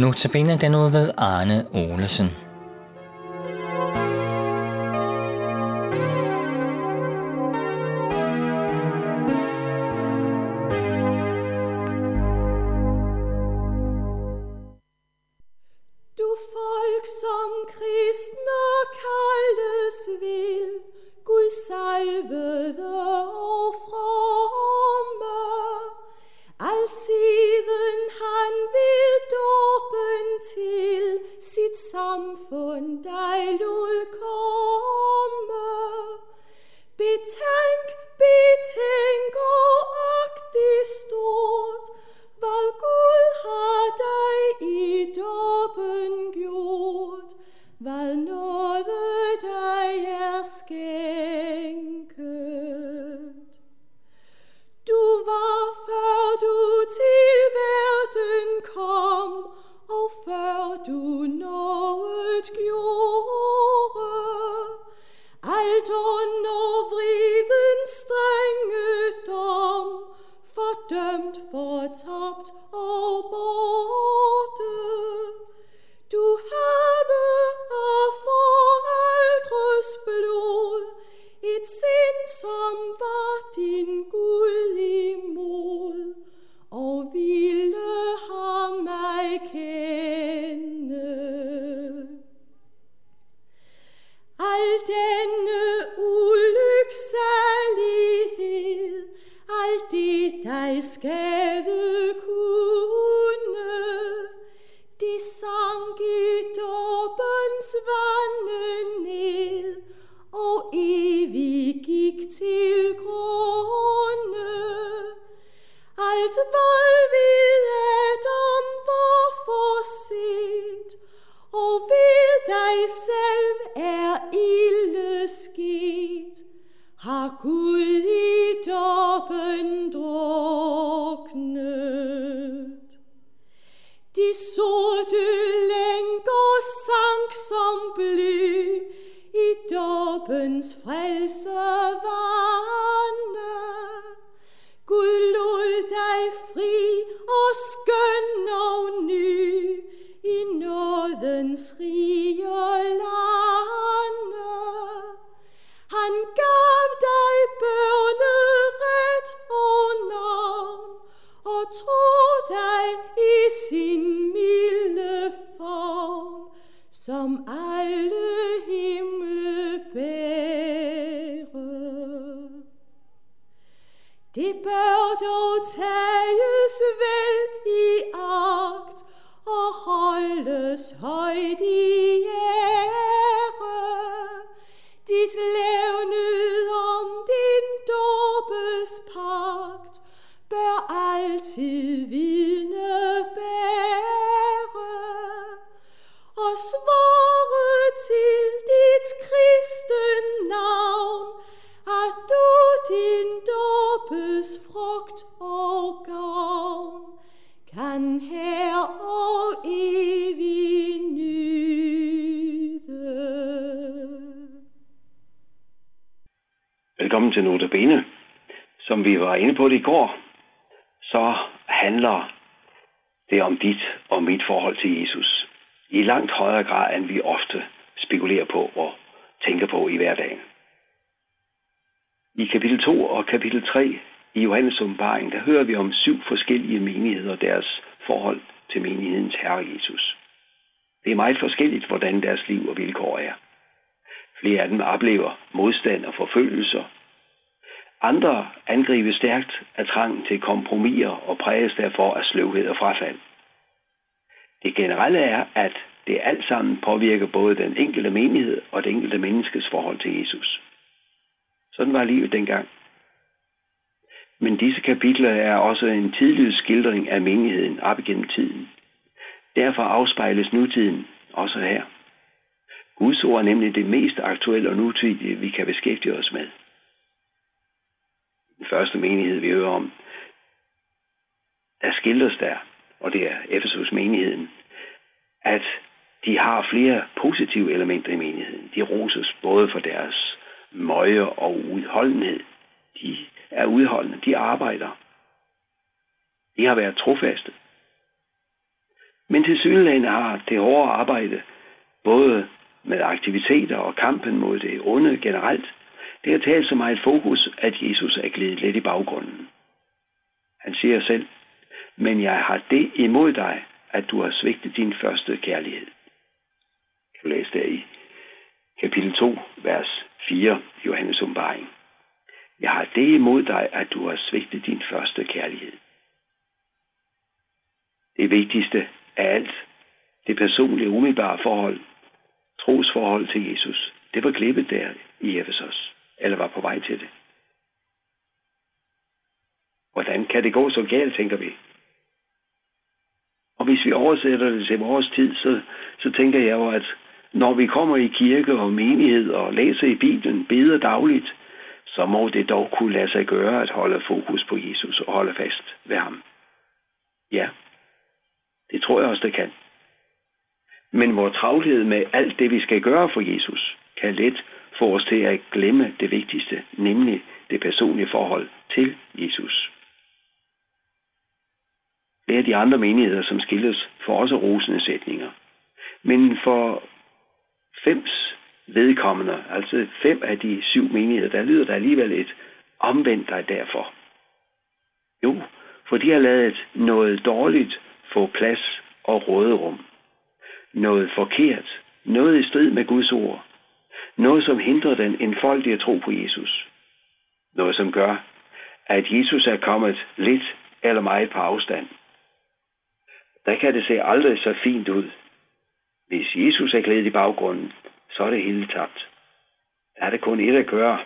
Notabene den ud ved Arne Olesen. Dåbens ned, og evig gik til grunde. Alt var som bly i dåbens frelse. Som alle himle bærer. Det bør dog tages vel i agt og holdes højt i og svare til dit kristen navn, at du din dåbes frugt og gavn kan her og evig nyde. Velkommen til Notabene. Som vi var inde på det i går, så handler det om dit og mit forhold til Jesus. I langt højere grad, end vi ofte spekulerer på og tænker på i hverdagen. I kapitel 2 og kapitel 3 i Johannes åbenbaring, der hører vi om syv forskellige menigheder og deres forhold til menighedens Herre Jesus. Det er meget forskelligt, hvordan deres liv og vilkår er. Flere af dem oplever modstand og forfølgelser. Andre angribes stærkt af trangen til kompromiser og præges derfor af sløvhed og frafald. Det generelle er, at det alt sammen påvirker både den enkelte menighed og det enkelte menneskes forhold til Jesus. Sådan var livet dengang. Men disse kapitler er også en tidlig skildring af menigheden op igennem tiden. Derfor afspejles nutiden også her. Guds ord er nemlig det mest aktuelle og nutidige, vi kan beskæftige os med. Den første menighed, vi hører om, der skildres der, og det er Efesus menigheden, at de har flere positive elementer i menigheden. De roses både for deres møje og udholdenhed. De er udholdende, de arbejder. De har været trofaste. Men til synligheden har det hårde arbejde, både med aktiviteter og kampen mod det onde generelt, det har talt så meget fokus, at Jesus er glidet lidt i baggrunden. Han siger selv, men jeg har det imod dig, at du har svigtet din første kærlighed. Kan du læse der i kapitel 2, vers 4, Johannes åbenbaring. Jeg har det imod dig, at du har svigtet din første kærlighed. Det vigtigste af alt, det personlige umiddelbare forhold, trosforhold til Jesus, det var klippet der i Efesos, eller var på vej til det. Hvordan kan det gå så galt, tænker vi? Og hvis vi oversætter det til vores tid, så, så tænker jeg jo, at når vi kommer i kirke og menighed og læser i Bibelen, beder dagligt, så må det dog kunne lade sig gøre at holde fokus på Jesus og holde fast ved ham. Ja, det tror jeg også, det kan. Men vores travlhed med alt det, vi skal gøre for Jesus, kan let få os til at glemme det vigtigste, nemlig det personlige forhold til Jesus. Det er de andre menigheder, som skildres, for også rosende sætninger. Men for fems vedkommende, altså fem af de syv menigheder, der lyder der alligevel et omvendt dig derfor. Jo, for de har lavet noget dårligt få plads og råderum. Noget forkert, noget i strid med Guds ord. Noget, som hindrer den enfoldige tro på Jesus. Noget, som gør, at Jesus er kommet lidt eller meget på afstand. Der kan det se aldrig så fint ud. Hvis Jesus er glædet i baggrunden, så er det hele tabt. Der er det kun et at gøre.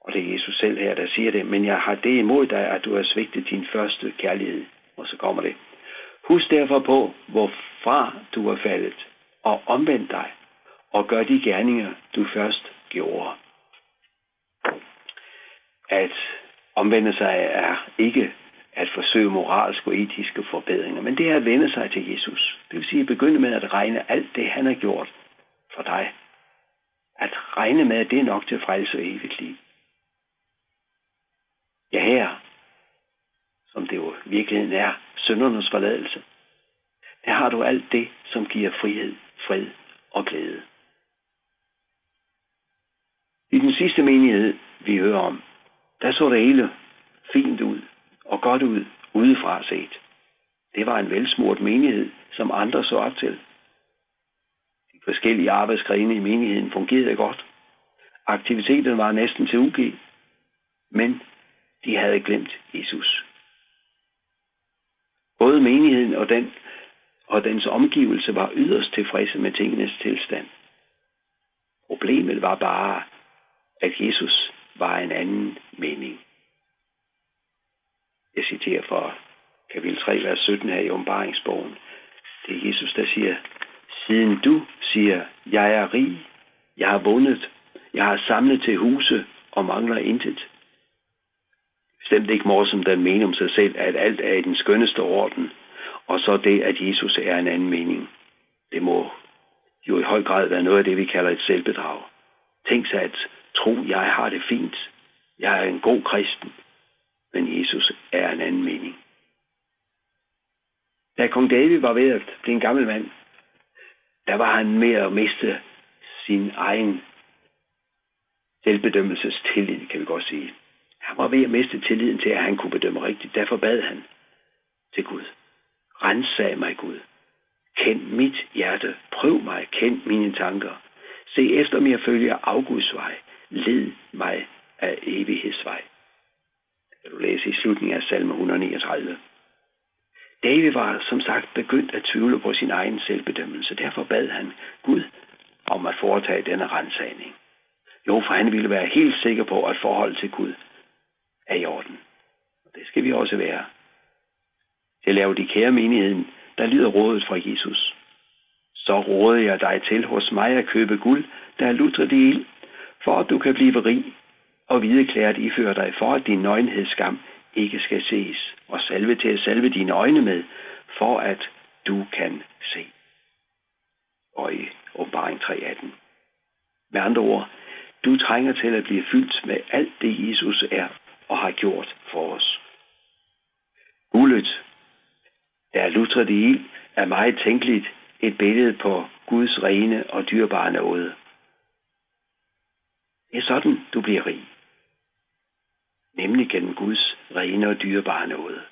Og det er Jesus selv her, der siger det. Men jeg har det imod dig, at du har svigtet din første kærlighed. Og så kommer det. Husk derfor på, hvorfra du er faldet, og omvend dig, og gør de gerninger, du først gjorde. At omvende sig er ikke at forsøge moralske og etiske forbedringer, men det er at vende sig til Jesus. Det vil sige at begynde med at regne alt det, han har gjort for dig. At regne med, at det er nok til frelse og evigt liv. Ja, her, som det jo virkeligheden er, syndernes forladelse, der har du alt det, som giver frihed, fred og glæde. I den sidste menighed, vi hører om, der så det hele fint ud og godt ud udefra set. Det var en velsmurt menighed, som andre så op til. De forskellige arbejdsgrene i menigheden fungerede godt. Aktiviteten var næsten til UG, men de havde glemt Jesus. Både menigheden og, den, og dens omgivelse var yderst tilfredse med tingenes tilstand. Problemet var bare, at Jesus var en anden mening kan citere fra kapitel 3, vers 17 her i åbenbaringsbogen. Det er Jesus, der siger, Siden du siger, jeg er rig, jeg har vundet, jeg har samlet til huse og mangler intet. Bestemt ikke morsomt den mener om sig selv, at alt er i den skønneste orden, og så det, at Jesus er en anden mening. Det må jo i høj grad være noget af det, vi kalder et selvbedrag. Tænk sig at tro, jeg har det fint. Jeg er en god kristen en anden mening. Da kong David var ved at blive en gammel mand, der var han med at miste sin egen selvbedømmelsestillid, kan vi godt sige. Han var ved at miste tilliden til, at han kunne bedømme rigtigt. Derfor bad han til Gud. Rensag mig, Gud. Kend mit hjerte. Prøv mig. Kend mine tanker. Se efter mig følger afguds vej. Led mig af evighedsvej læse i slutningen af salme 139. David var som sagt begyndt at tvivle på sin egen selvbedømmelse. Derfor bad han Gud om at foretage denne rensagning. Jo, for han ville være helt sikker på, at forholdet til Gud er i orden. Og det skal vi også være. Til at lave de kære menigheden, der lyder rådet fra Jesus. Så råder jeg dig til hos mig at købe guld, der er lutret i ild, for at du kan blive rig, og hvideklæret ifører dig for, at din nøgenhedsskam ikke skal ses, og salve til at salve dine øjne med, for at du kan se. Og i åbenbaring 3.18. Med andre ord, du trænger til at blive fyldt med alt det, Jesus er og har gjort for os. Guldet, der er lutret i ild, er meget tænkeligt et billede på Guds rene og dyrebare nåde. Det er sådan, du bliver rig. Nemlig gennem Guds rene og dyrebare nåde.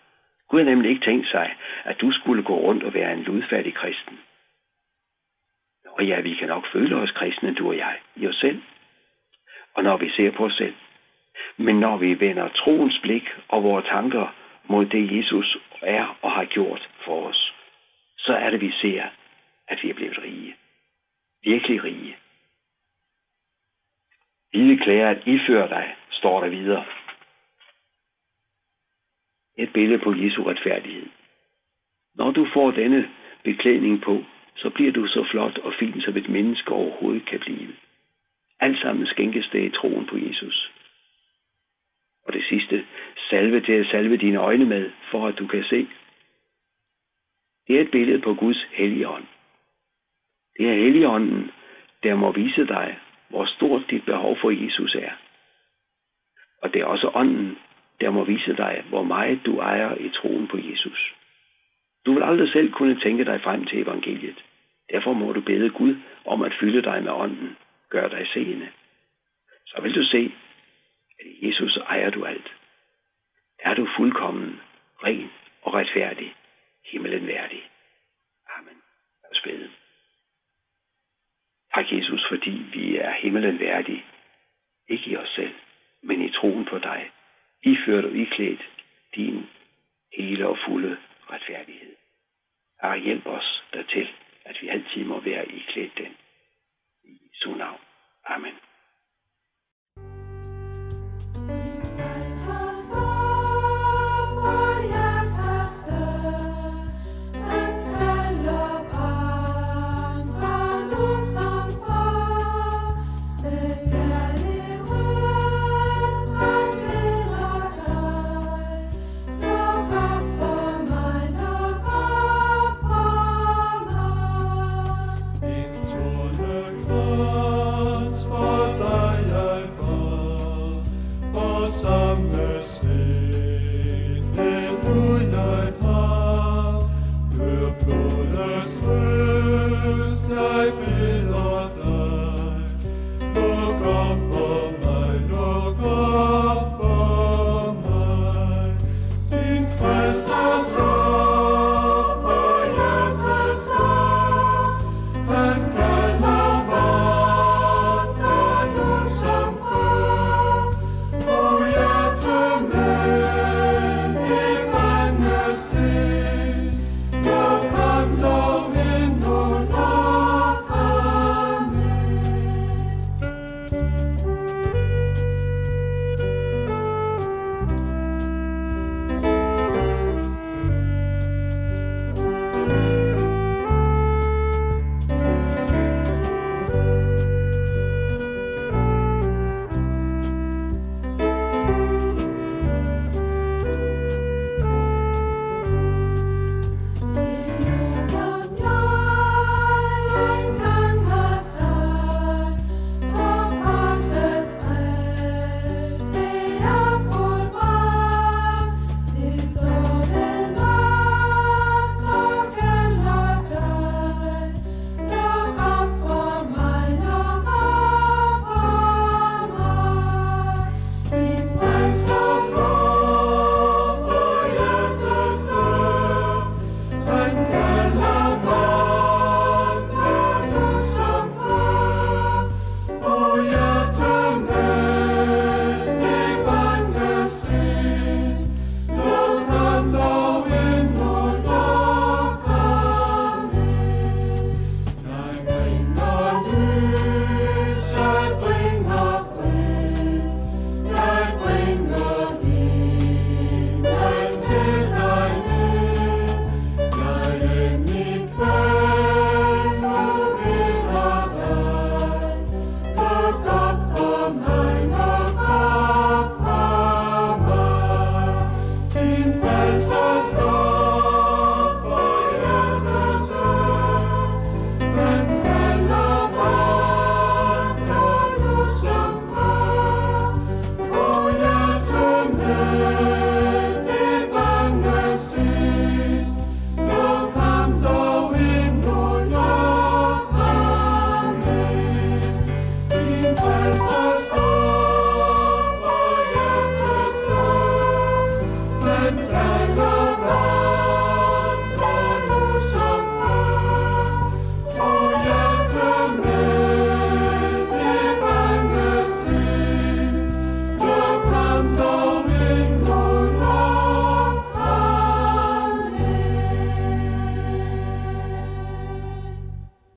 Gud har nemlig ikke tænkt sig, at du skulle gå rundt og være en ludfattig kristen. Og ja, vi kan nok føle os kristne, du og jeg, i os selv. Og når vi ser på os selv. Men når vi vender troens blik og vores tanker mod det, Jesus er og har gjort for os, så er det, vi ser, at vi er blevet rige. Virkelig rige. Hvide klæder at iføre dig, står der videre. Et billede på Jesu retfærdighed. Når du får denne beklædning på, så bliver du så flot og fin, som et menneske overhovedet kan blive. Alt sammen skænkes det i troen på Jesus. Og det sidste, salve til at salve dine øjne med, for at du kan se. Det er et billede på Guds hellige ånd. Det er helligånden, der må vise dig, hvor stort dit behov for Jesus er. Og det er også ånden, der må vise dig, hvor meget du ejer i troen på Jesus. Du vil aldrig selv kunne tænke dig frem til evangeliet. Derfor må du bede Gud om at fylde dig med ånden. Gør dig seende. Så vil du se, at i Jesus ejer du alt. Er du fuldkommen, ren og retfærdig, himmelen værdig. Amen. Lad os bede. Tak, Jesus, fordi vi er himmelen værdige. Ikke i os selv, men i troen på dig. Iført og iklædt din hele og fulde retfærdighed. Herre, hjælp os dertil, at vi altid må være iklædt den. I Jesu navn. Amen.